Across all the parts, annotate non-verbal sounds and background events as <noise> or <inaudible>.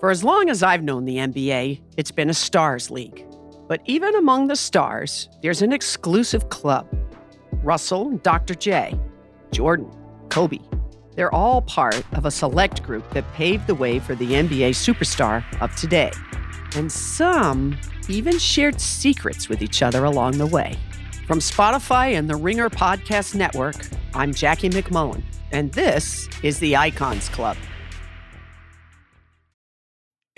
For as long as I've known the NBA, it's been a stars league. But even among the stars, there's an exclusive club. Russell, Dr. J, Jordan, Kobe. They're all part of a select group that paved the way for the NBA superstar of today. And some even shared secrets with each other along the way. From Spotify and the Ringer Podcast Network, I'm Jackie MacMullan, and this is the Icons Club.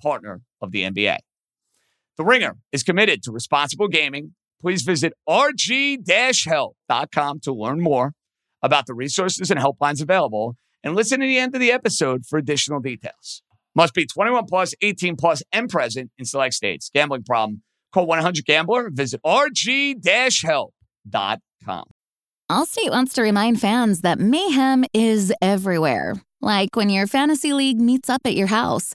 partner of the NBA. The Ringer is committed to responsible gaming. Please visit rg-help.com to learn more about the resources and helplines available and listen to the end of the episode for additional details. Must be 21 plus, 18 plus, and present in select states. Gambling problem? Call 1-800-GAMBLER. Visit rg-help.com. Allstate wants to remind fans that mayhem is everywhere. Like when your fantasy league meets up at your house.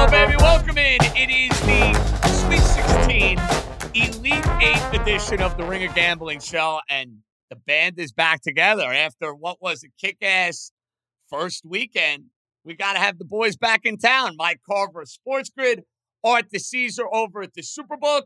Alrighty, baby. Welcome in. It is the Sweet 16 Elite 8 edition of the Ringer Gambling Show, and the band is back together after what was a kick ass first weekend. We got to have the boys back in town. Mike Carver, Sportsgrid, Art DiCesare over at the Superbook.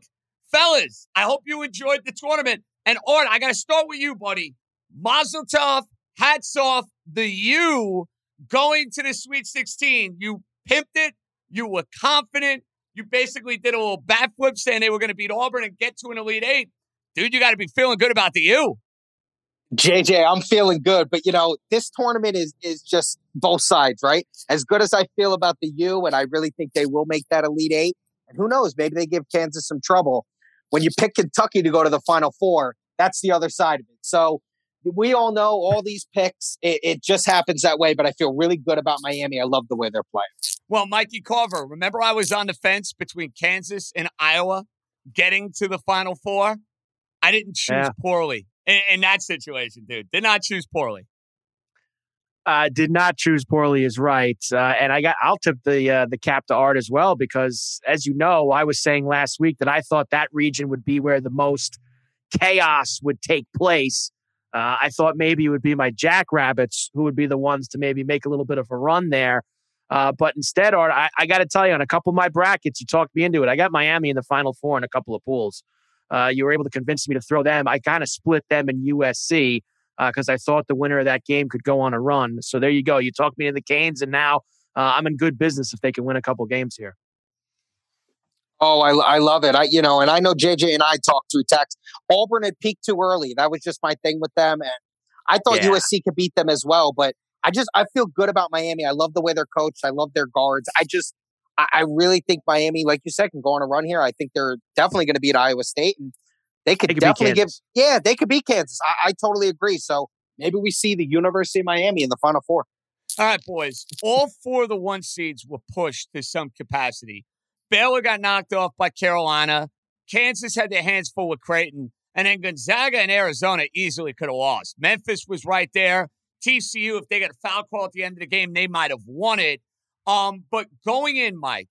Fellas, I hope you enjoyed the tournament. And Art, I got to start with you, buddy. Mazel tov, hats off, the you going to the Sweet 16. You pimped it. You were confident. You basically did a little backflip saying they were going to beat Auburn and get to an Elite Eight. Dude, you got to be feeling good about the U. JJ, I'm feeling good, but you know, this tournament is is just both sides, right? As good as I feel about the U, and I really think they will make that Elite Eight. And who knows, maybe they give Kansas some trouble. When you pick Kentucky to go to the Final Four, that's the other side of it. So we all know all these picks. It, it just happens that way, but I feel really good about Miami. I love the way they're playing. Well, Mikey Carver, remember I was on the fence between Kansas and Iowa getting to the Final Four? I didn't choose Yeah. poorly in, in that situation, dude. Did not choose poorly. uh, did not choose poorly is right, uh, and I got I'll tip the uh, the cap to Art as well because, as you know, I was saying last week that I thought that region would be where the most chaos would take place. Uh, I thought maybe it would be my Jackrabbits who would be the ones to maybe make a little bit of a run there. Uh, but instead, Art, I, I got to tell you, on a couple of my brackets, you talked me into it. I got Miami in the Final Four in a couple of pools. Uh, you were able to convince me to throw them. I kind of split them in USC because I thought the winner of that game could go on a run. So there you go. You talked me into the Canes, and now uh, I'm in good business if they can win a couple games here. Oh, I, I love it. I you know, and I know JJ and I talked through text. Auburn had peaked too early. That was just my thing with them, and I thought Yeah. USC could beat them as well. But I just I feel good about Miami. I love the way they're coached. I love their guards. I just I, I really think Miami, like you said, can go on a run here. I think they're definitely going to beat Iowa State, and they could They could definitely give. Yeah, they could beat Kansas. I, I totally agree. So maybe we see the University of Miami in the Final Four. All right, boys. All four of the one seeds were pushed to some capacity. Baylor got knocked off by Carolina. Kansas had their hands full with Creighton. And then Gonzaga and Arizona easily could have lost. Memphis was right there. TCU, if they got a foul call at the end of the game, they might have won it. Um, but going in, Mike,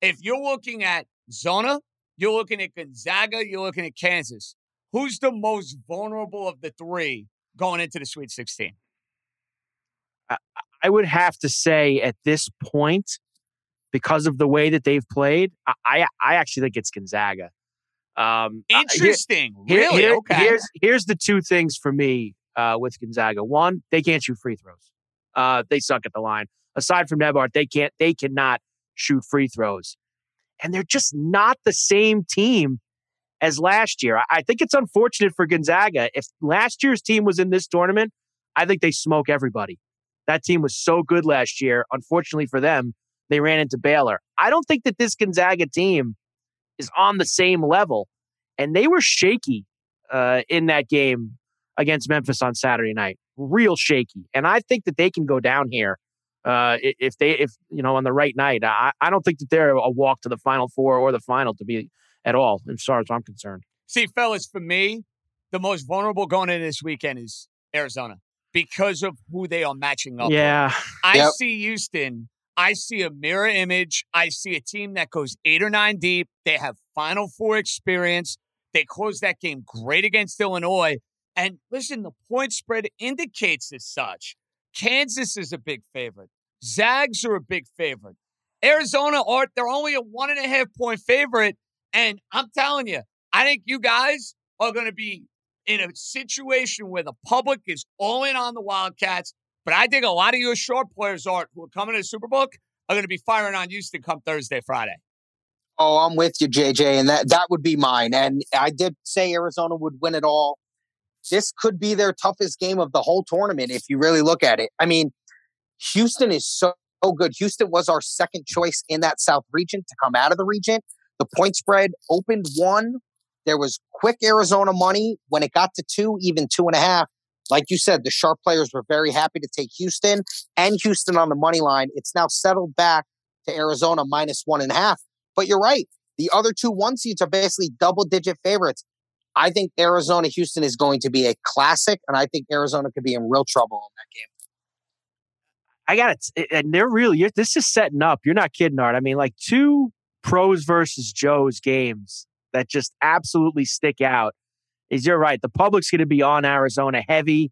if you're looking at Zona, you're looking at Gonzaga, you're looking at Kansas. Who's the most vulnerable of the three going into the Sweet 16? I would have to say at this point, because of the way that they've played, I I, I actually think it's Gonzaga. Um, I- Interesting. Here- really? here- okay. Here's here's the two things for me uh, with Gonzaga. One, they can't shoot free throws. Uh, they suck at the line. Aside from Nembhard, they can't. They cannot shoot free throws. and they're just not the same team as last year. I think it's unfortunate for Gonzaga. If last year's team was in this tournament, I think they smoke everybody. That team was so good last year. Unfortunately for them, they ran into Baylor. I don't think that this Gonzaga team is on the same level. And they were shaky uh, in that game against Memphis on Saturday night. Real shaky. And I think that they can go down here uh, if they, if, you know, on the right night. I, I don't think that they're a walk to the Final Four or the final to be at all, as far as I'm concerned. See, fellas, for me, the most vulnerable going into this weekend is Arizona because of who they are matching up. Yeah. With. I yep. see Houston. I see a mirror image. I see a team that goes eight or nine deep. They have Final Four experience. They closed that game great against Illinois. And listen, the point spread indicates as such. Kansas is a big favorite. Zags are a big favorite. Arizona are they're only a one and a half point favorite. And I'm telling you, I think you guys are going to be in a situation where the public is all in on the Wildcats. But I think a lot of your short players are who are coming to Superbook are going to be firing on Houston come Thursday, Friday. Oh, I'm with you, JJ, and that that would be mine. And I did say Arizona would win it all. This could be their toughest game of the whole tournament if you really look at it. I mean, Houston is so good. Houston was our second choice in that South region to come out of the region. The point spread opened one. There was quick Arizona money. When it got to two, even two and a half, like you said, the sharp players were very happy to take Houston and Houston on the money line. It's now settled back to Arizona minus one and a half. But you're right. The other two one seeds are basically double digit favorites. I think Arizona Houston is going to be a classic, and I think Arizona could be in real trouble in that game. I got it. And they're really, this is setting up. You're not kidding, Art. I mean, like two pros versus Joes games that just absolutely stick out is you're right. The public's going to be on Arizona heavy.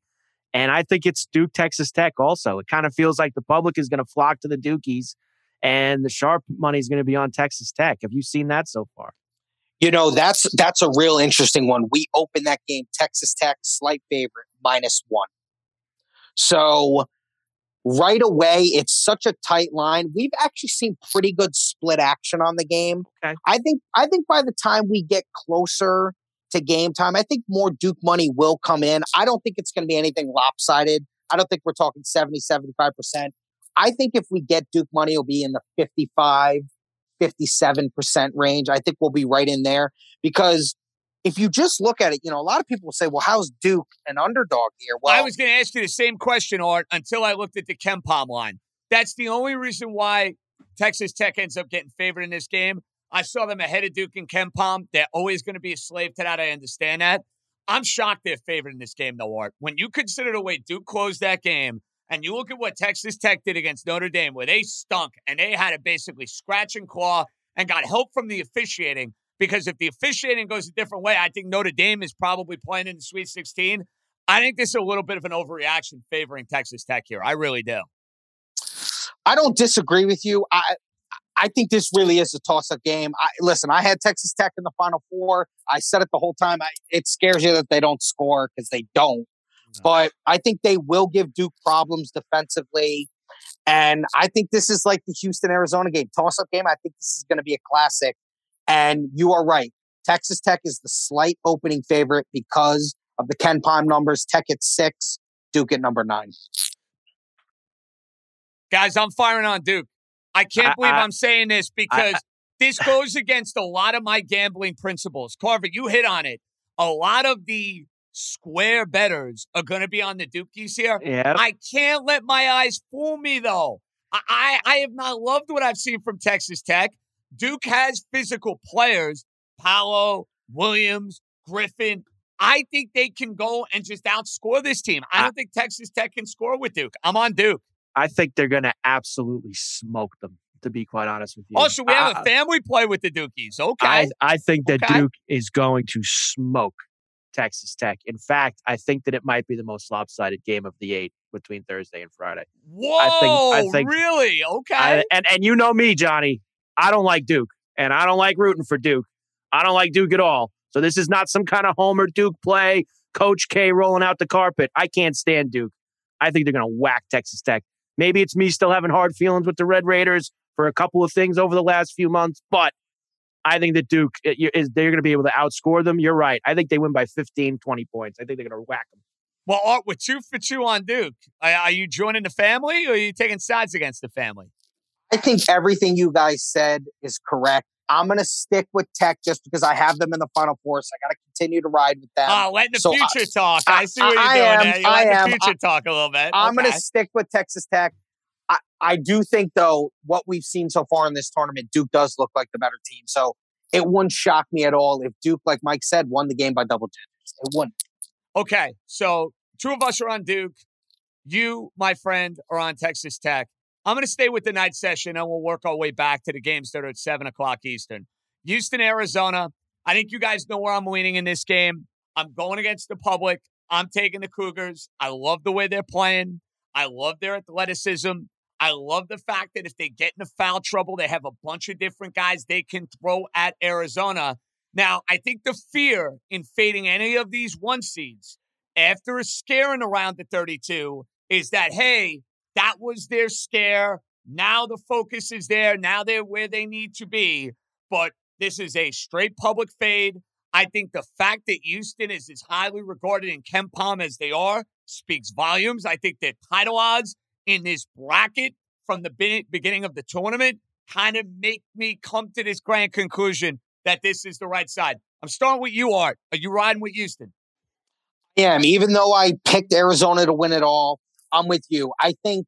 And I think it's Duke, Texas Tech also. It kind of feels like the public is going to flock to the Dukies and the sharp money is going to be on Texas Tech. Have you seen that so far? You know, that's that's a real interesting one. We opened that game Texas Tech slight favorite minus 1. So right away. It's such a tight line. We've actually seen pretty good split action on the game. Okay. I think I think by the time we get closer to game time, I think more Duke money will come in. I don't think it's going to be anything lopsided. I don't think we're talking 70, 75%. I think if we get Duke money, it'll be in the 55, 57% range. I think we'll be right in there because if you just look at it, you know, a lot of people will say, well, how's Duke an underdog here? Well, I was going to ask you the same question, Art, until I looked at the KenPom line. That's the only reason why Texas Tech ends up getting favored in this game. I saw them ahead of Duke and KenPom. They're always going to be a slave to that. I understand that. I'm shocked they're favored in this game, though, Art. When you consider the way Duke closed that game, and you look at what Texas Tech did against Notre Dame, where they stunk and they had to basically scratch and claw and got help from the officiating because if the officiating goes a different way, I think Notre Dame is probably playing in the Sweet 16. I think this is a little bit of an overreaction favoring Texas Tech here. I really do. I don't disagree with you. I I think this really is a toss-up game. I, listen, I had Texas Tech in the Final Four. I said it the whole time. I, it scares you that they don't score because they don't. No. But I think they will give Duke problems defensively. And I think this is like the Houston Arizona game, toss up game. I think this is going to be a classic. And you are right. Texas Tech is the slight opening favorite because of the KenPom numbers. Tech at six, Duke at number nine. Guys, I'm firing on Duke. I can't believe I, am saying this because I, this goes against a lot of my gambling principles. Carver, you hit on it. A lot of the square bettors are going to be on the Dukies here. Yep. I can't let my eyes fool me, though. I, I have not loved what I've seen from Texas Tech. Duke has physical players, Paolo, Williams, Griffin. I think they can go and just outscore this team. I don't think Texas Tech can score with Duke. I'm on Duke. I think they're going to absolutely smoke them, to be quite honest with you. Oh, Also, we have uh, a family play with the Dukies. Okay. I, I think that okay. Duke is going to smoke Texas Tech. In fact, I think that it might be the most lopsided game of the eight between Thursday and Friday. Whoa, I think, I think, really? Okay. I, and, and you know me, Johnny. I don't like Duke, and I don't like rooting for Duke. I don't like Duke at all. So this is not some kind of Homer Duke play, Coach K rolling out the carpet. I can't stand Duke. I think they're going to whack Texas Tech. Maybe it's me still having hard feelings with the Red Raiders for a couple of things over the last few months, but I think that Duke is they're going to be able to outscore them. You're right. I think they win by 15, 20 points. I think they're going to whack them. Well, Art, with two for two on Duke, are, you joining the family or are you taking sides against the family? I think everything you guys said is correct. I'm going to stick with Tech just because I have them in the Final Four, so I got to continue to ride with them. Oh, letting the so uh, future I, talk. I, I see what you're doing. Am, there. I am. the future talk a little bit. I'm okay. going to stick with Texas Tech. I, I do think, though, what we've seen so far in this tournament, Duke does look like the better team. So it wouldn't shock me at all if Duke, like Mike said, won the game by double digits. It wouldn't. Okay, so two of us are on Duke. You, my friend, are on Texas Tech. I'm going to stay with the night session and we'll work our way back to the games that are at 7 o'clock Eastern. Houston, Arizona. I think you guys know where I'm leaning in this game. I'm going against the public. I'm taking the Cougars. I love the way they're playing. I love their athleticism. I love the fact that if they get into foul trouble, they have a bunch of different guys they can throw at Arizona. Now, I think the fear in fading any of these one seeds after a scare in the 32 is that, hey, that was their scare. Now the focus is there. Now they're where they need to be. But this is a straight public fade. I think the fact that Houston is as highly regarded in KenPom as they are speaks volumes. I think that title odds in this bracket from the beginning of the tournament kind of make me come to this grand conclusion that this is the right side. I'm starting with you, Art. Are you riding with Houston? I am. Even though I picked Arizona to win it all, I'm with you. I think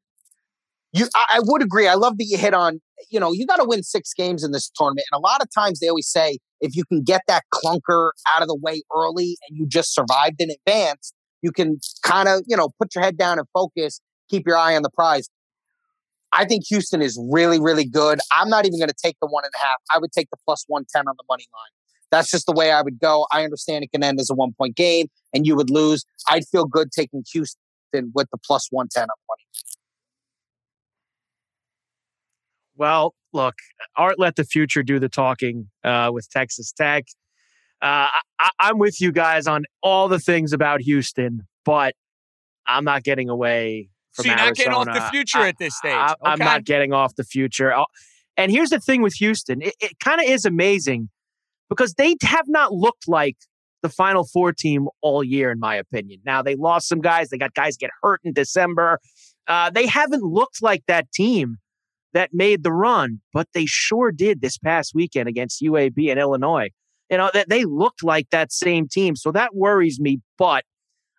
you. I, I would agree. I love that you hit on. You know, you got to win six games in this tournament, and a lot of times they always say if you can get that clunker out of the way early and you just survived in advance, you can kind of you know put your head down and focus, keep your eye on the prize. I think Houston is really, really good. I'm not even going to take the one and a half. I would take the plus 110 on the money line. That's just the way I would go. I understand it can end as a one point game and you would lose. I'd feel good taking Houston with the plus 110 on money. Well, look, Art let the future do the talking uh, with Texas Tech. Uh, I, I'm with you guys on all the things about Houston, but I'm not getting away from so you're Arizona. not getting off the future I, at this stage. I, am okay. not getting off the future. I'll, and here's the thing with Houston it, it kind of is amazing because they have not looked like the Final Four team all year, in my opinion. Now, they lost some guys, they got guys get hurt in December. Uh, they haven't looked like that team that made the run, but they sure did this past weekend against UAB and Illinois. You know, that they looked like that same team. So that worries me. But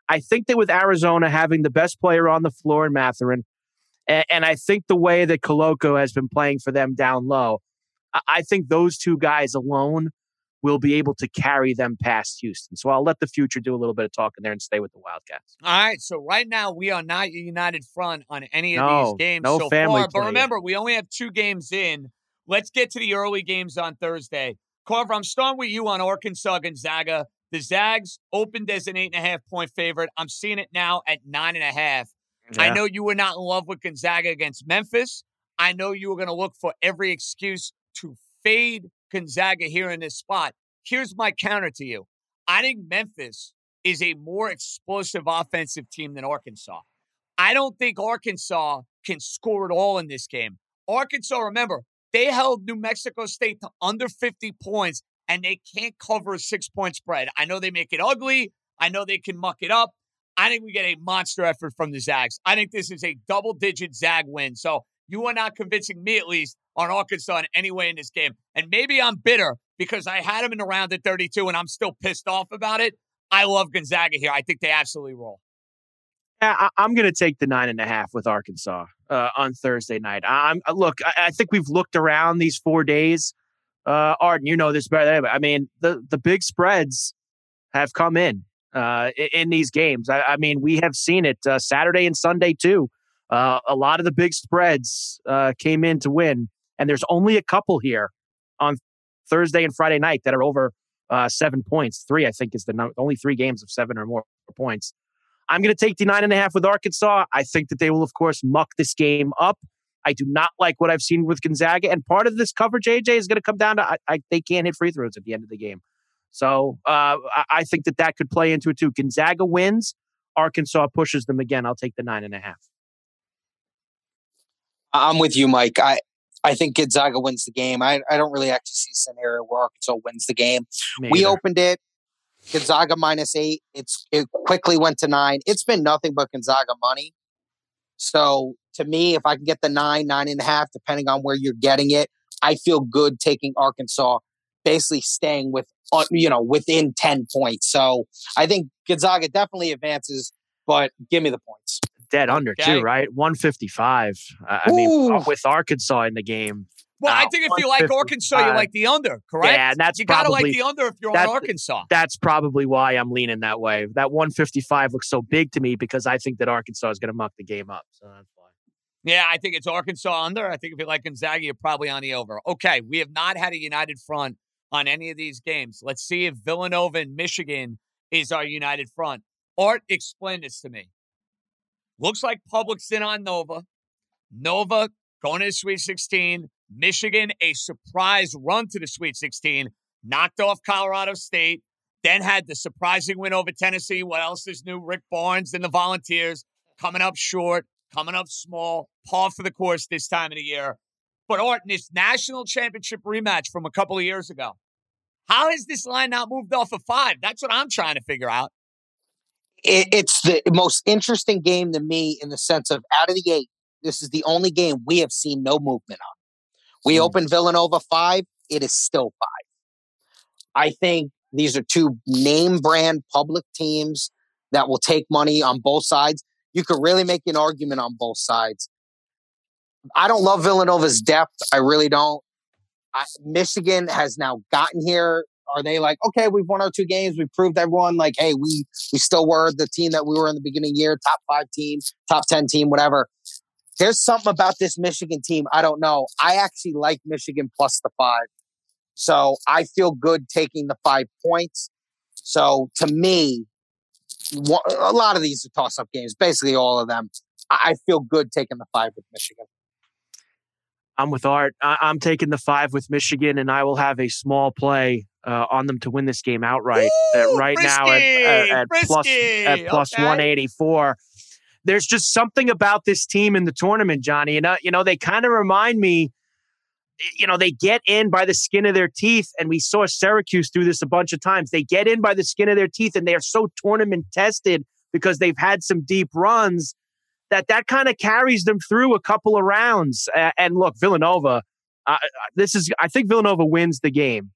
I think that with Arizona having the best player on the floor in Mathurin, and, I think the way that Koloko has been playing for them down low, I think those two guys alone will be able to carry them past Houston. So I'll let the future do a little bit of talking there and stay with the Wildcats. All right. So right now we are not a united front on any of no, these games no so family far. But remember, we only have two games in. Let's get to the early games on Thursday. Carver, I'm starting with you on Arkansas Gonzaga. The Zags opened as an eight and a half point favorite. I'm seeing it now at nine and a half. Yeah. I know you were not in love with Gonzaga against Memphis. I know you were going to look for every excuse to fade Gonzaga here in this spot. Here's my counter to you. I think Memphis is a more explosive offensive team than Arkansas. I don't think Arkansas can score at all in this game. Arkansas, remember, they held New Mexico State to under 50 points and they can't cover a six point spread. I know they make it ugly. I know they can muck it up. I think we get a monster effort from the Zags. I think this is a double digit Zag win. So you are not convincing me, at least, on Arkansas in any way in this game. And maybe I'm bitter because I had them in the round at 32 and I'm still pissed off about it. I love Gonzaga here. I think they absolutely roll. I, am going to take the nine and a half with Arkansas uh, on Thursday night. I'm look. I, I, think we've looked around these four days. Uh, Arden, you know this better. Than I mean, the the big spreads have come in uh, in these games. I, I mean, we have seen it uh, Saturday and Sunday too. Uh, a lot of the big spreads uh, came in to win, and there's only a couple here on Thursday and Friday night that are over uh, seven points. Three, I think, is the only three games of seven or more points. I'm going to take the nine and a half with Arkansas. I think that they will, of course, muck this game up. I do not like what I've seen with Gonzaga, and part of this coverage, AJ, is going to come down to I, I, they can't hit free throws at the end of the game. So uh, I, I think that that could play into it too. Gonzaga wins, Arkansas pushes them again. I'll take the nine and a half. I'm with you, Mike. I I think Gonzaga wins the game. I, I don't really actually see a scenario where Arkansas wins the game. Me we opened it Gonzaga minus eight. It's it quickly went to nine. It's been nothing but Gonzaga money. So to me, if I can get the nine, nine and a half, depending on where you're getting it, I feel good taking Arkansas, basically staying with uh, you know within ten points. So I think Gonzaga definitely advances, but give me the points. Dead under Okay. too, right? 155. I I mean, with Arkansas in the game. Well, I uh, think if you like Arkansas, you like the under, correct? Yeah, and that's you gotta like the under if you're that- on Arkansas. that's probably why I'm leaning that way. That 155 looks so big to me because I think that Arkansas is going to muck the game up. So that's why. Yeah, I think it's Arkansas under. I think if you like Gonzaga, you're probably on the over. Okay, we have not had a united front on any of these games. Let's see if Villanova and Michigan is our united front. Art, explain this to me. Looks like Public's in on Nova. Nova going to the Sweet 16. Michigan, a surprise run to the Sweet 16, knocked off Colorado State, then had the surprising win over Tennessee. What else is new? Rick Barnes and the Volunteers coming up short, coming up small, par for the course this time of the year. But Art, this national championship rematch from a couple of years ago, how has this line not moved off of five? That's what I'm trying to figure out. It, it's the most interesting game to me in the sense of out of the eight, this is the only game we have seen no movement on. We Hmm. opened Villanova five. It is still five. I think these are two name brand public teams that will take money on both sides. You could really make an argument on both sides. I don't love Villanova's depth. I really don't. I, Michigan has now gotten here. Are they like, okay, we've won our two games. We proved everyone like, hey, we we still were the team that we were in the beginning the year, top five team, top 10 team, whatever. There's something about this Michigan team. I don't know. I actually like Michigan plus the five. So I feel good taking the five points. So to me, a lot of these are toss up games, basically all of them. I I feel good taking the five with Michigan. I'm with Art. I'm taking the five with Michigan, and I will have a small play uh, on them to win this game outright. Uh, Ooh, right now at, at, at plus at plus okay. 184. There's just something about this team in the tournament, Johnny. You know, you know they kind of remind me. You know, they get in by the skin of their teeth, and we saw Syracuse do this a bunch of times. They get in by the skin of their teeth, and they are so tournament tested because they've had some deep runs that that kind of carries them through a couple of rounds. A- and look, Villanova, uh, uh, this is I think Villanova wins the game,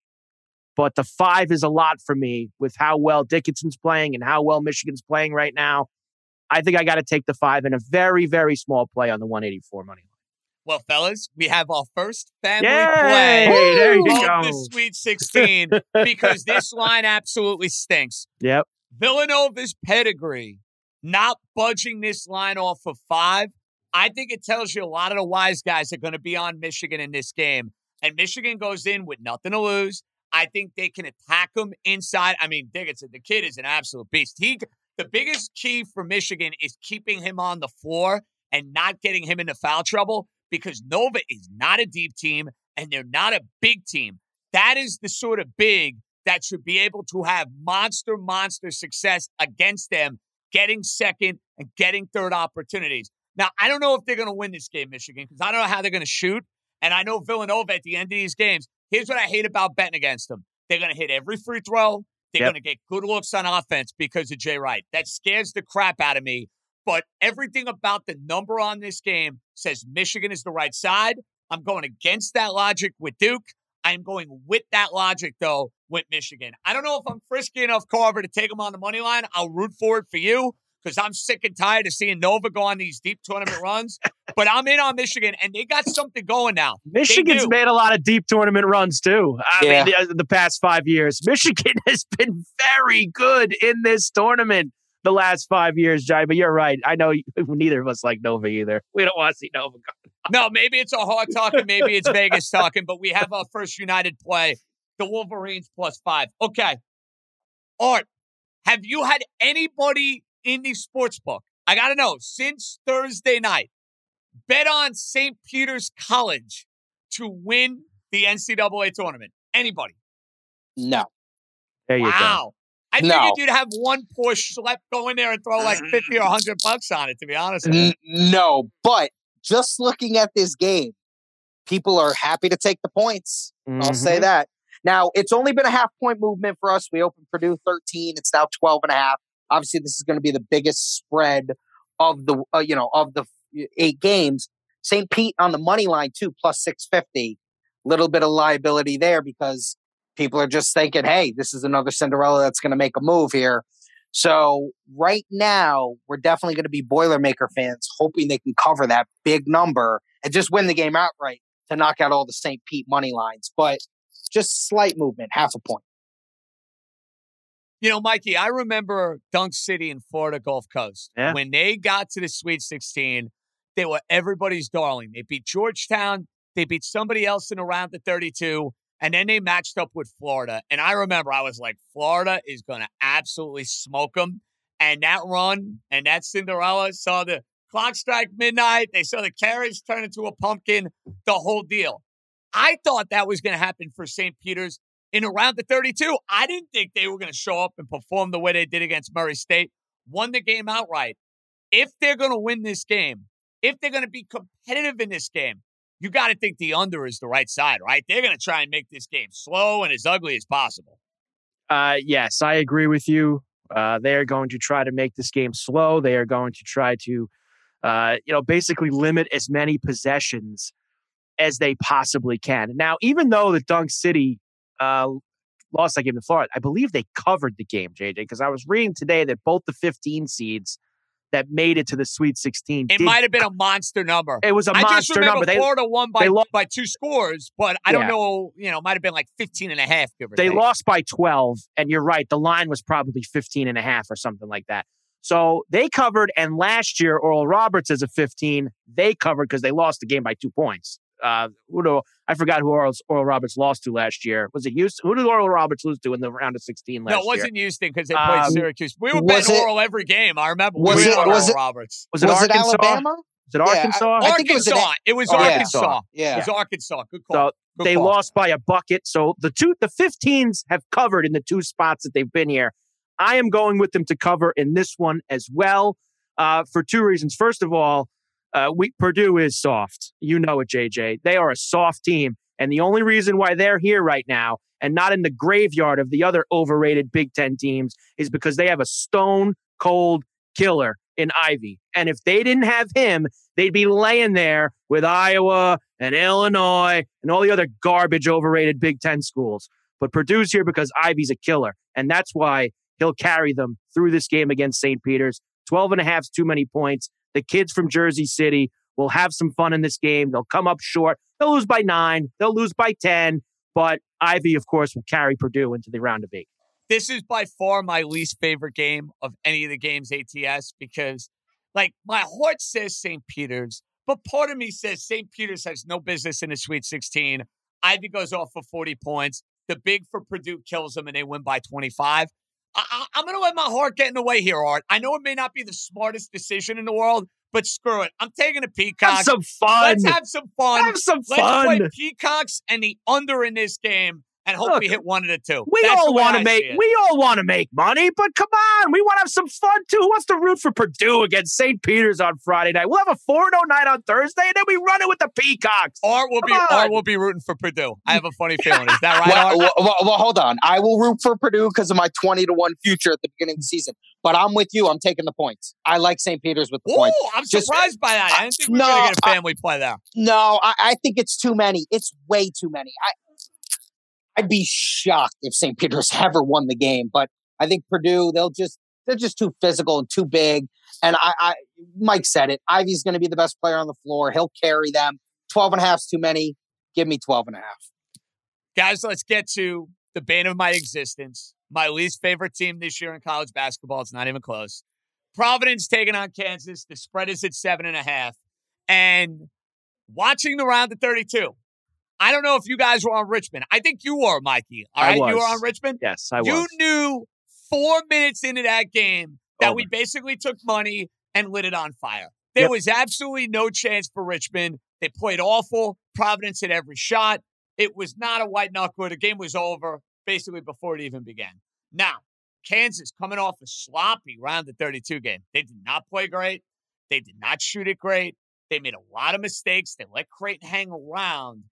but the five is a lot for me with how well Dickinson's playing and how well Michigan's playing right now. I think I got to take the five in a very very small play on the 184 money. Well, fellas, we have our first family Yay! play There you of go. the Sweet 16 because this <laughs> line absolutely stinks. Yep. Villanova's pedigree, not budging this line off of five, I think it tells you a lot of the wise guys are going to be on Michigan in this game. And Michigan goes in with nothing to lose. I think they can attack him inside. I mean, Dickinson, the kid is an absolute beast. He, the biggest key for Michigan is keeping him on the floor and not getting him into foul trouble because Nova is not a deep team and they're not a big team. That is the sort of big that should be able to have monster, monster success against them, getting second and getting third opportunities. Now, I don't know if they're going to win this game, Michigan, because I don't know how they're going to shoot. And I know Villanova at the end of these games, here's what I hate about betting against them. They're going to hit every free throw. They're Yep. going to get good looks on offense because of Jay Wright. That scares the crap out of me. But everything about the number on this game says Michigan is the right side. I'm going against that logic with Duke. I'm going with that logic, though, with Michigan. I don't know if I'm frisky enough, Carver, to take them on the money line. I'll root for it for you because I'm sick and tired of seeing Nova go on these deep tournament runs. But I'm in on Michigan, and they got something going now. Michigan's made a lot of deep tournament runs too. I Yeah. mean, the, the past five years, <laughs> Michigan has been very good in this tournament the last five years, Jai. But you're right. I know <laughs> neither of us like Nova either. We don't want to see Nova go. <laughs> No, maybe it's a hard talking, maybe it's Vegas talking, but we have our first United play, the Wolverines plus five. Okay. Art, have you had anybody in the sports book? I got to know, since Thursday night, bet on St. Peter's College to win the NCAA tournament? Anybody? No. There you go. Wow. I No. figured you'd have one push schlep go in there and throw like 50 or 100 bucks on it, to be honest. N- no, but just looking at this game, people are happy to take the points. Mm-hmm. I'll say that. Now, it's only been a half point movement for us. We opened Purdue 13. It's now 12 and a half. Obviously, this is going to be the biggest spread of the, uh, you know, of the eight games. St. Pete on the money line too, plus 650. Little bit of liability there because people are just thinking, hey, this is another Cinderella that's going to make a move here. So right now, we're definitely going to be Boilermaker fans, hoping they can cover that big number and just win the game outright to knock out all the St. Pete money lines. But just slight movement, half a point. You know, Mikey, I remember Dunk City in Florida Gulf Coast. Yeah. When they got to the Sweet 16, they were everybody's darling. They beat Georgetown, they beat somebody else in around the 32, and then they matched up with Florida. And I remember I was like, Florida is going to absolutely smoke them. And that run and that Cinderella saw the clock strike midnight. They saw the carriage turn into a pumpkin, the whole deal. I thought that was going to happen for St. Peter's in around the 32. I didn't think they were going to show up and perform the way they did against Murray State. Won the game outright. If they're going to win this game, if they're going to be competitive in this game, you got to think the under is the right side, right? They're going to try and make this game slow and as ugly as possible. Uh, yes, I agree with you. Uh, they are going to try to make this game slow. They are going to try to, uh, you know, basically limit as many possessions as they possibly can. Now, even though the Dunk City uh, lost that game to Florida, I believe they covered the game, JJ, because I was reading today that both the 15 seeds that made it to the Sweet 16. It might have been a monster number. It was a I monster number. They, Florida won by, by two scores, but I don't know, you know, it might have been like 15 and a half, they take. lost by 12 and you're right the line was probably 15 and a half or something like that so they covered and last year oral roberts as a 15 they covered because they lost the game by two points uh, who do, I forgot who Oral, Oral Roberts lost to last year. Was it Houston? Who did Oral Roberts lose to in the round of 16 last year? No, it wasn't Houston because they played Um, Syracuse. We were was betting it- Oral every game. I remember. was we it- on was it- Roberts? Was it was it Arkansas? Alabama? Was it Yeah, I- Arkansas? I think it was an- Arkansas. It was Oh, yeah. It was Arkansas. Good call. So Good they call. lost by a bucket. So the two, the 15s have covered in the two spots that they've been here. I am going with them to cover in this one as well uh, for two reasons. First of all, uh, we, Purdue is soft. You know it, JJ. They are a soft team. And the only reason why they're here right now and not in the graveyard of the other overrated Big Ten teams is because they have a stone cold killer in Ivey. And if they didn't have him, they'd be laying there with Iowa and Illinois and all the other garbage overrated Big Ten schools. But Purdue's here because Ivey's a killer. And that's why he'll carry them through this game against St. Peter's. 12 and a half too many points. The kids from Jersey City will have some fun in this game. They'll come up short. They'll lose by nine. They'll lose by 10. But Ivey, of course, will carry Purdue into the round of eight. This is by far my least favorite game of any of the games ATS because, like, my heart says St. Peter's, but part of me says St. Peter's has no business in the Sweet 16. Ivey goes off for 40 points. The big for Purdue kills them and they win by 25. I, I, I'm going to let my heart get in the way here, Art. I know it may not be the smartest decision in the world, but screw it. I'm taking a peacock. Have some fun. Let's have some fun. Have some Let's fun. play peacocks and the under in this game and hope Look, we hit one of the two. We That's all want to make it. we all want to make money, but come on, we want to have some fun too. Who wants to root for Purdue against St. Peter's on Friday night? We'll have a 4 0 night on Thursday, and then we run it with the Peacocks. Art will be Come Art on. will be rooting for Purdue. I have a funny feeling. Is that right, Well, well, well, well, hold on. I will root for Purdue because of my 20 to 1 future at the beginning of the season. But I'm with you. I'm taking the points. I like St. Peter's with the Ooh, points. I'm Just- surprised by that. I didn't think we were No, going to get a I- family play there. No, I, I think it's too many. It's way too many. I, I'd be shocked if St. Peter's <laughs> ever won the game. But I think Purdue, they'll just they're just too physical and too big. And I, I Mike said it. Ivey's going to be the best player on the floor. He'll carry them. 12 and a half's too many. Give me 12 and a half. Guys, let's get to the bane of my existence. My least favorite team this year in college basketball. It's not even close. Providence taking on Kansas. The spread is at seven and a half. And watching the round of 32, I don't know if you guys were on Richmond. I think you were, Mikey. All I right, you were on Richmond. Yes, I you was. knew four minutes into that game that Over. we basically took money and lit it on fire. There Yep. was absolutely no chance for Richmond. They played awful. Providence hit every shot. It was not a white knuckler. The game was over basically before it even began. Now, Kansas coming off a sloppy round of 32 game. They did not play great. They did not shoot it great. They made a lot of mistakes. They let Creighton hang around.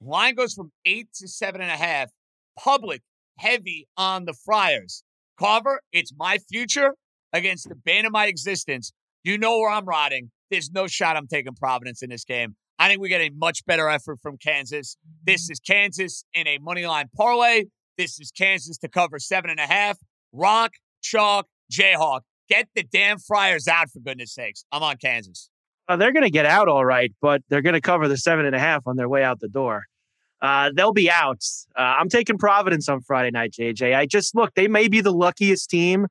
Line goes from eight to seven and a half. Public heavy on the Friars. Carver, it's my future against the bane of my existence. You know where I'm riding. There's no shot I'm taking Providence in this game. I think we get a much better effort from Kansas. This is Kansas in a money line parlay. This is Kansas to cover seven and a half. Rock, chalk, Jayhawk. Get the damn Friars out for goodness sakes. I'm on Kansas. Uh, they're going to get out all right, but they're going to cover the seven and a half on their way out the door. Uh, they'll be out. Uh, I'm taking Providence on Friday night, JJ. I just look, they may be the luckiest team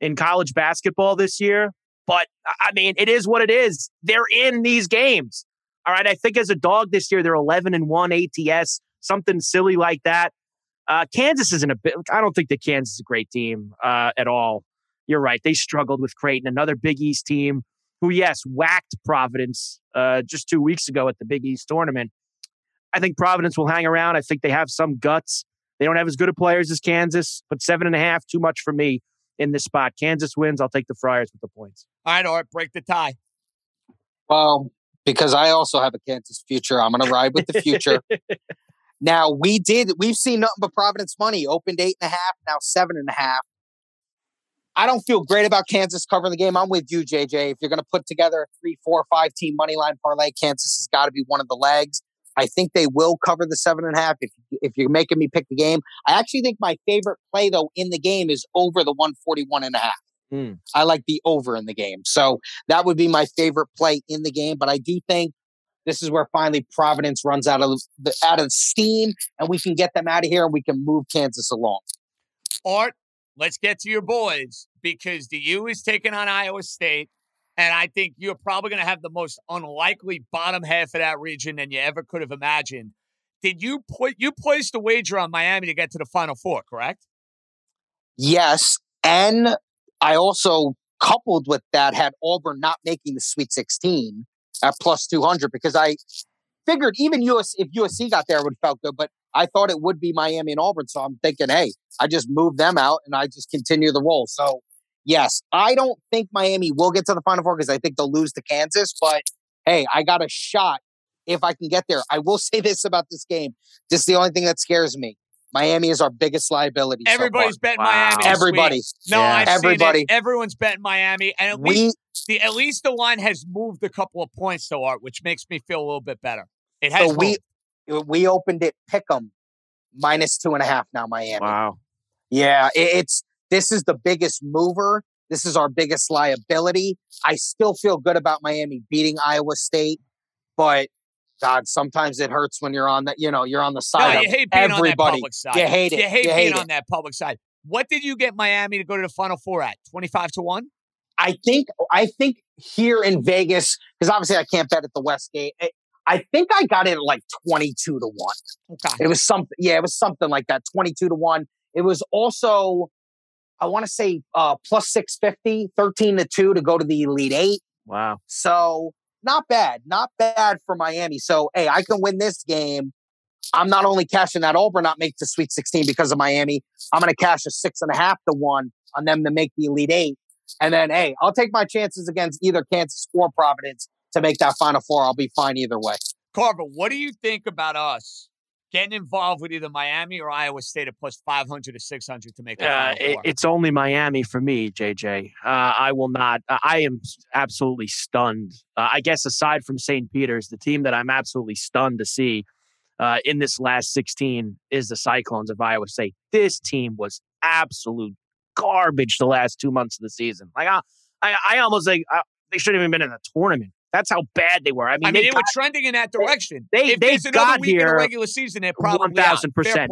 in college basketball this year, but I mean, it is what it is. They're in these games. All right. I think as a dog this year, they're 11 and 1 ATS, something silly like that. Uh, Kansas isn't a bit, I don't think that Kansas is a great team uh, at all. You're right. They struggled with Creighton, another Big East team who, yes, whacked Providence uh, just two weeks ago at the Big East tournament. I think Providence will hang around. I think they have some guts. They don't have as good of players as Kansas, but seven and a half, too much for me in this spot. Kansas wins. I'll take the Friars with the points. All right, Art, break the tie. Well, because I also have a Kansas future, I'm going to ride with the future. <laughs> now, we did, we've seen nothing but Providence money. Opened eight and a half, now seven and a half. I don't feel great about Kansas covering the game. I'm with you, JJ. If you're going to put together a three, four, five team money line parlay, Kansas has got to be one of the legs. I think they will cover the seven and a half. If if you're making me pick the game, I actually think my favorite play though in the game is over the 141 and a half. Mm. I like the over in the game. So that would be my favorite play in the game. But I do think this is where finally Providence runs out of the out of steam and we can get them out of here and we can move Kansas along. Art, let's get to your boys because the U is taking on Iowa State. And I think you're probably going to have the most unlikely bottom half of that region than you ever could have imagined. Did you put you placed a wager on Miami to get to the Final Four, correct? Yes, and I also coupled with that had Auburn not making the Sweet 16 at plus 200 because I figured even US if USC got there would have felt good, but I thought it would be Miami and Auburn. So I'm thinking, hey, I just move them out and I just continue the roll. So yes, I don't think Miami will get to the Final Four because I think they'll lose to Kansas. But hey, I got a shot if I can get there. I will <laughs> say this about this game. This is the only thing that scares me. Miami is our biggest liability. Everybody's so betting wow. Miami. Everybody. No, yeah. I've everybody. Everyone's betting Miami, and at we, least the at least the line has moved a couple of points to Art, which makes me feel a little bit better. It has. So we we opened it pick them minus two and a half now. Miami. Wow. Yeah, it, it's this is the biggest mover. This is our biggest liability. I still feel good about Miami beating Iowa State, but God, sometimes it hurts when you're on that. You know, you're on the side. No, you hate being everybody. on that public side. You hate it. You hate you being hate on that public side. What did you get Miami to go to the Final Four at? Twenty five to one. I think. I think here in Vegas, because obviously I can't bet at the Westgate. I think I got it like twenty two to one. Okay. It was something. Yeah, it was something like that. Twenty two to one. It was also I want to say uh, plus 650, 13 to 2 to go to the Elite Eight. Wow. So not bad. Not bad for Miami. So, hey, I can win this game. I'm not only cashing that Auburn not make the Sweet 16 because of Miami. I'm going to cash a six and a half to one on them to make the Elite Eight. And then, hey, I'll take my chances against either Kansas or Providence to make that Final Four. I'll be fine either way. Carver, what do you think about us getting involved with either Miami or Iowa State at plus 500 to 600 to make the uh, it, It's only Miami for me, JJ. Uh, I will not. Uh, I am absolutely stunned. Uh, I guess aside from St. Peter's, the team that I'm absolutely stunned to see uh, in this last 16 is the Cyclones of Iowa State. This team was absolute garbage the last two months of the season. Like I, I, I almost like I, they shouldn't even been in the tournament. That's how bad they were. I mean, I mean they, they got, were trending in that direction. They if they got week here regular season. They're probably one thousand percent.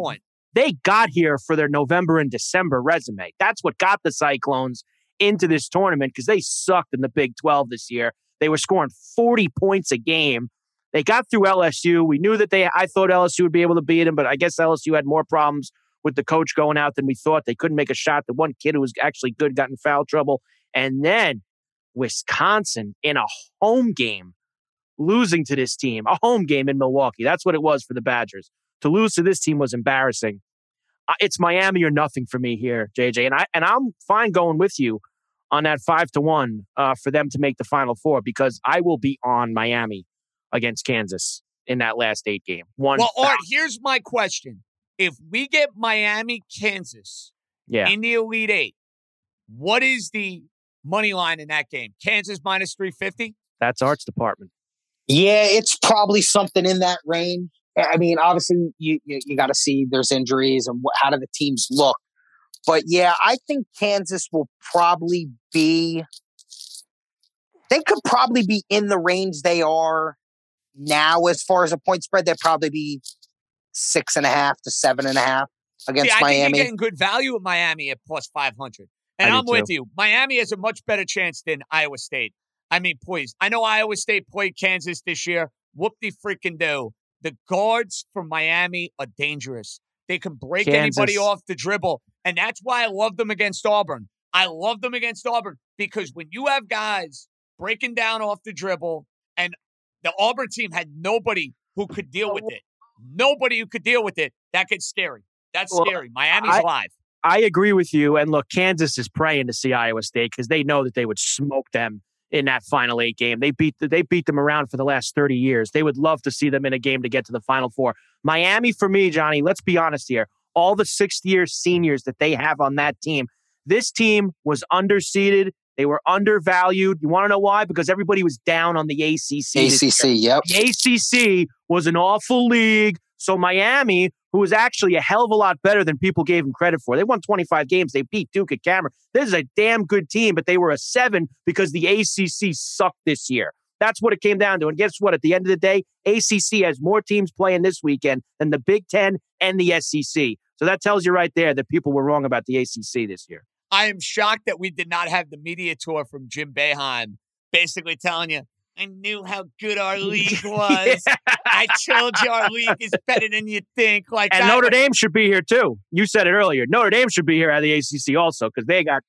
They got here for their November and December resume. That's what got the Cyclones into this tournament because they sucked in the Big Twelve this year. They were scoring forty points a game. They got through LSU. We knew that they. I thought LSU would be able to beat them, but I guess LSU had more problems with the coach going out than we thought. They couldn't make a shot. The one kid who was actually good got in foul trouble, and then Wisconsin in a home game losing to this team, a home game in Milwaukee. That's what it was for the Badgers. To lose to this team was embarrassing. It's Miami or nothing for me here, JJ. And I and I'm fine going with you on that five to one uh, for them to make the final four because I will be on Miami against Kansas in that last eight game. One. Well, Art, here's my question: If we get Miami, Kansas, yeah. in the Elite Eight, what is the money line in that game? Kansas minus three fifty. That's Art's department. Yeah, it's probably something in that range. I mean, obviously, you you, you got to see there's injuries and what, how do the teams look. But yeah, I think Kansas will probably be. They could probably be in the range they are now as far as a point spread. They'd probably be six and a half to seven and a half against See, I Miami. think you're getting good value at Miami at plus five hundred, and I'm with you. Miami has a much better chance than Iowa State. I mean, please. I know Iowa State played Kansas this year. Whoop de freaking do. The guards from Miami are dangerous. They can break anybody off the dribble. And that's why I love them against Auburn. I love them against Auburn because when you have guys breaking down off the dribble, and the Auburn team had nobody who could deal with it, nobody who could deal with it, that gets scary. That's Well, scary. Miami's I- alive. I agree with you. And look, Kansas is praying to see Iowa State because they know that they would smoke them in that final eight game. They beat they beat them around for the last 30 years. They would love to see them in a game to get to the final four. Miami, for me, Johnny, let's be honest here. All the sixth year seniors that they have on that team, this team was underseeded. They were undervalued. You want to know why? Because everybody was down on the ACC. ACC, yep. The ACC was an awful league. So Miami, who was actually a hell of a lot better than people gave them credit for, they won 25 games. They beat Duke at Cameron. This is a damn good team, but they were a seven because the ACC sucked this year. That's what it came down to. And guess what? At the end of the day, ACC has more teams playing this weekend than the Big Ten and the SEC. So that tells you right there that people were wrong about the ACC this year. I am shocked that we did not have the media tour from Jim Boeheim basically telling you, I knew how good our <laughs> league was. I told you our league is better than you think. Like And that. Notre Dame should be here too. You said it earlier. Notre Dame should be here at the ACC also because they got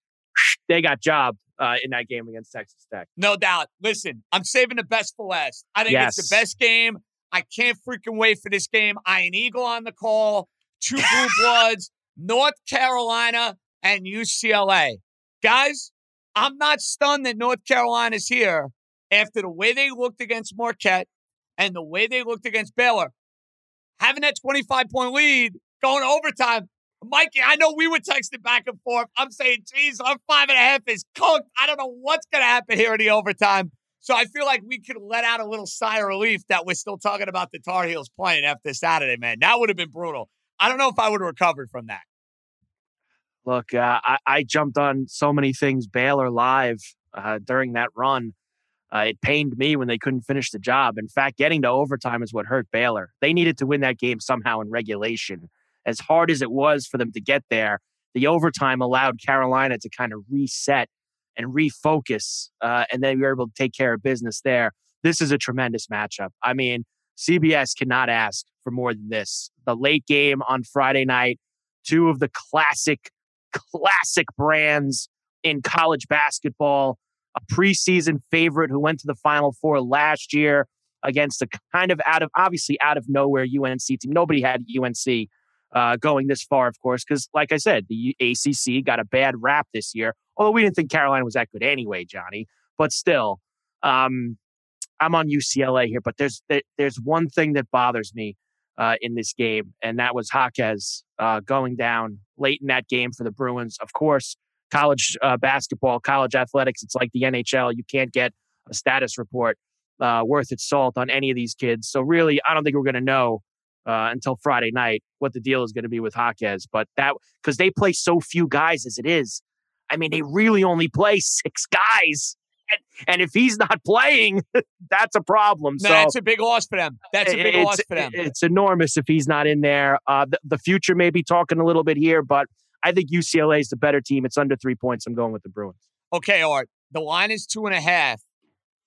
they got jobbed uh, in that game against Texas Tech. No doubt. Listen, I'm saving the best for last. I think it's the best game. I can't freaking wait for this game. I Ian Eagle on the call, two blue <laughs> bloods, North Carolina and UCLA. Guys, I'm not stunned that North Carolina's here after the way they looked against Marquette and the way they looked against Baylor. Having that 25 point lead, going overtime. Mikey, I know we were texting back and forth. I'm saying, geez, our five and a half is cooked. I don't know what's going to happen here in the overtime. So I feel like we could let out a little sigh of relief that we're still talking about the Tar Heels playing after Saturday, man. That would have been brutal. I don't know if I would have recovered from that. Look, uh, I, I jumped on so many things Baylor live uh, during that run. Uh, it pained me when they couldn't finish the job. In fact, getting to overtime is what hurt Baylor. They needed to win that game somehow in regulation. As hard as it was for them to get there, the overtime allowed Carolina to kind of reset and refocus, uh, and then we were able to take care of business there. This is a tremendous matchup. I mean, CBS cannot ask for more than this. The late game on Friday night, two of the classic, classic brands in college basketball, preseason favorite who went to the Final Four last year against a kind of out of, obviously out of nowhere UNC team. Nobody had UNC uh, going this far, of course, because like I said, the ACC got a bad rap this year. Although we didn't think Carolina was that good anyway, Johnny. But still, um, I'm on UCLA here. But there's there, there's one thing that bothers me uh, in this game, and that was Jaquez uh, going down late in that game for the Bruins. Of course, college uh, basketball, college athletics, it's like the NHL. You can't get a status report uh, worth its salt on any of these kids. So really, I don't think we're going to know uh, until Friday night what the deal is going to be with Jaquez. But that because they play so few guys as it is. I mean, they really only play <laughs> six guys. And, and if he's not playing, <laughs> that's a problem. No, so that's a big loss for them. That's a big loss for them. It's enormous if he's not in there. Uh, the, the future may be talking a little bit here, but I think UCLA is the better team. It's under three points. I'm going with the Bruins. Okay, Art. The line is two and a half.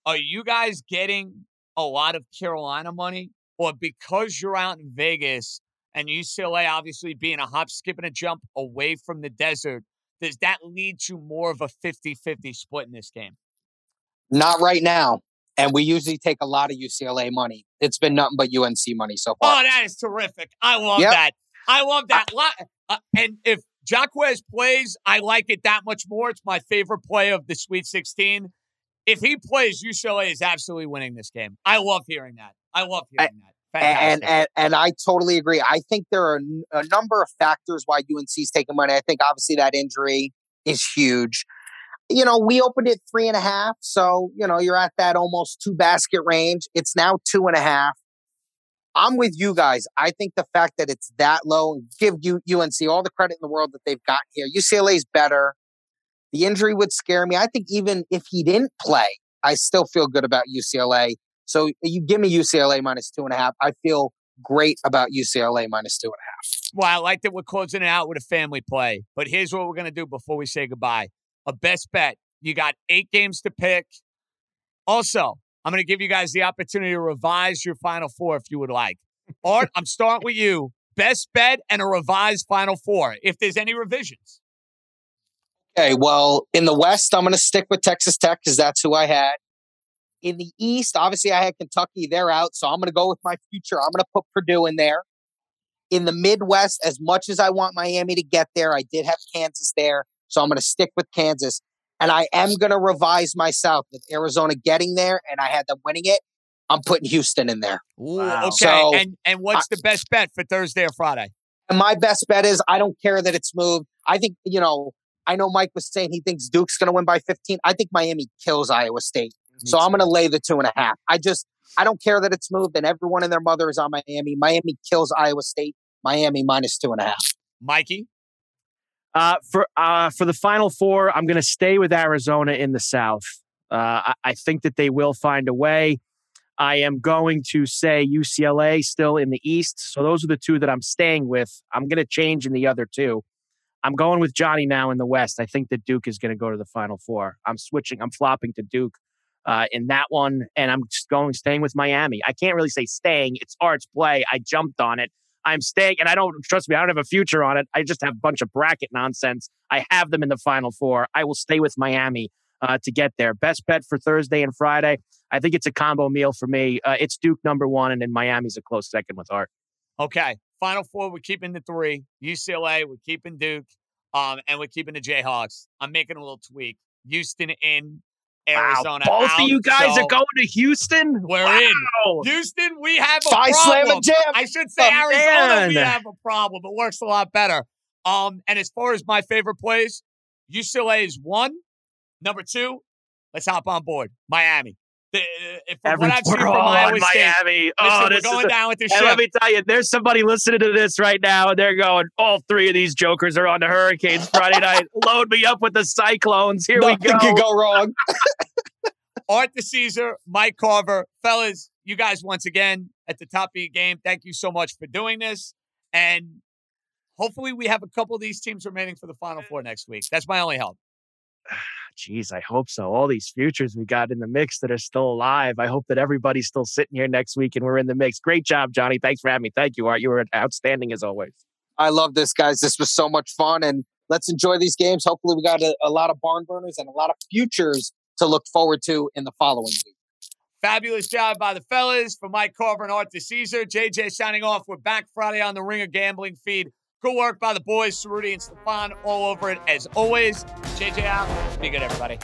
Are you guys getting a lot of Carolina money? Or because you're out in Vegas and UCLA obviously being a hop, skip, and a jump away from the desert, does that lead to more of a 50 50 split in this game? Not right now. And we usually take a lot of UCLA money. It's been nothing but UNC money so far. Oh, that is terrific. I love Yep. that. I love that. Lot- uh, and if Jaquez plays, I like it that much more. It's my favorite play of the Sweet 16. If he plays, UCLA is absolutely winning this game. I love hearing that. I love hearing that. And, and and I totally agree. I think there are a number of factors why UNC's taking money. I think obviously that injury is huge. You know, we opened it three and a half, so you know you're at that almost two basket range. It's now two and a half. I'm with you guys. I think the fact that it's that low, give you UNC all the credit in the world that they've got here. UCLA's better. The injury would scare me. I think even if he didn't play, I still feel good about UCLA. So you give me UCLA minus two and a half. I feel great about UCLA minus two and a half. Well, I like that we're closing it out with a family play. But here's what we're going to do before we say goodbye a best bet. You got eight games to pick. Also, I'm going to give you guys the opportunity to revise your Final Four if you would like. Art, I'm starting with you. Best bet and a revised Final Four, if there's any revisions. Okay, well, in the West, I'm going to stick with Texas Tech because that's who I had. In the East, obviously, I had Kentucky. They're out, so I'm going to go with my future. I'm going to put Purdue in there. In the Midwest, as much as I want Miami to get there, I did have Kansas there, so I'm going to stick with Kansas. And I am going to revise myself with Arizona getting there, and I had them winning it. I'm putting Houston in there. Ooh, wow. Okay, so, and and what's I, the best bet for Thursday or Friday? My best bet is I don't care that it's moved. I think you know. I know Mike was saying he thinks Duke's going to win by 15. I think Miami kills Iowa State. Me so too. I'm going to lay the two and a half. I just I don't care that it's moved and everyone and their mother is on Miami. Miami kills Iowa State. Miami minus two and a half. Mikey. Uh, for uh, for the final four, I'm going to stay with Arizona in the South. Uh, I, I, think that they will find a way. I am going to say UCLA still in the East. So those are the two that I'm staying with. I'm going to change in the other two. I'm going with Johnny now in the West. I think that Duke is going to go to the Final Four. I'm switching. I'm flopping to Duke uh, in that one, and I'm just going staying with Miami. I can't really say staying. It's arts play. I jumped on it. I'm staying, and I don't trust me. I don't have a future on it. I just have a bunch of bracket nonsense. I have them in the final four. I will stay with Miami uh, to get there. Best bet for Thursday and Friday. I think it's a combo meal for me. Uh, it's Duke number one, and then Miami's a close second with Art. Okay, final four. We're keeping the three. UCLA. We're keeping Duke. Um, and we're keeping the Jayhawks. I'm making a little tweak. Houston in, Arizona. Wow. Both out, of you guys so are going to Houston. We're wow. in Houston. We have a Five problem. I should say oh, Arizona. Man. We have a problem. It works a lot better. Um, and as far as my favorite plays, UCLA is one. Number two, let's hop on board. Miami. The, uh, Every, what I've seen from <laughs> Iowa Miami. oh, this going is down with the ship. Let me tell you, there's somebody listening to this right now, and they're going, all three of these jokers are on the Hurricanes Friday night. <laughs> Load me up with the Cyclones. Here Nothing we go. can go wrong. <laughs> Art DiCesare, Mike Carver. Fellas, you guys, once again, at the top of your game, thank you so much for doing this. And hopefully we have a couple of these teams remaining for the Final Four next week. That's my only hope. <sighs> Jeez, I hope so. All these futures we got in the mix that are still alive. I hope that everybody's still sitting here next week and we're in the mix. Great job, Johnny. Thanks for having me. Thank you, Art. You were outstanding as always. I love this, guys. This was so much fun. And let's enjoy these games. Hopefully, we got a, a lot of barn burners and a lot of futures to look forward to in the following week. Fabulous job by the fellas. For Mike Carver and Art DiCesare, JJ signing off. We're back Friday on the Ringer Gambling feed. Good work by the boys, Ceruti and Stefan, all over it as always. JJ out. Be good, everybody.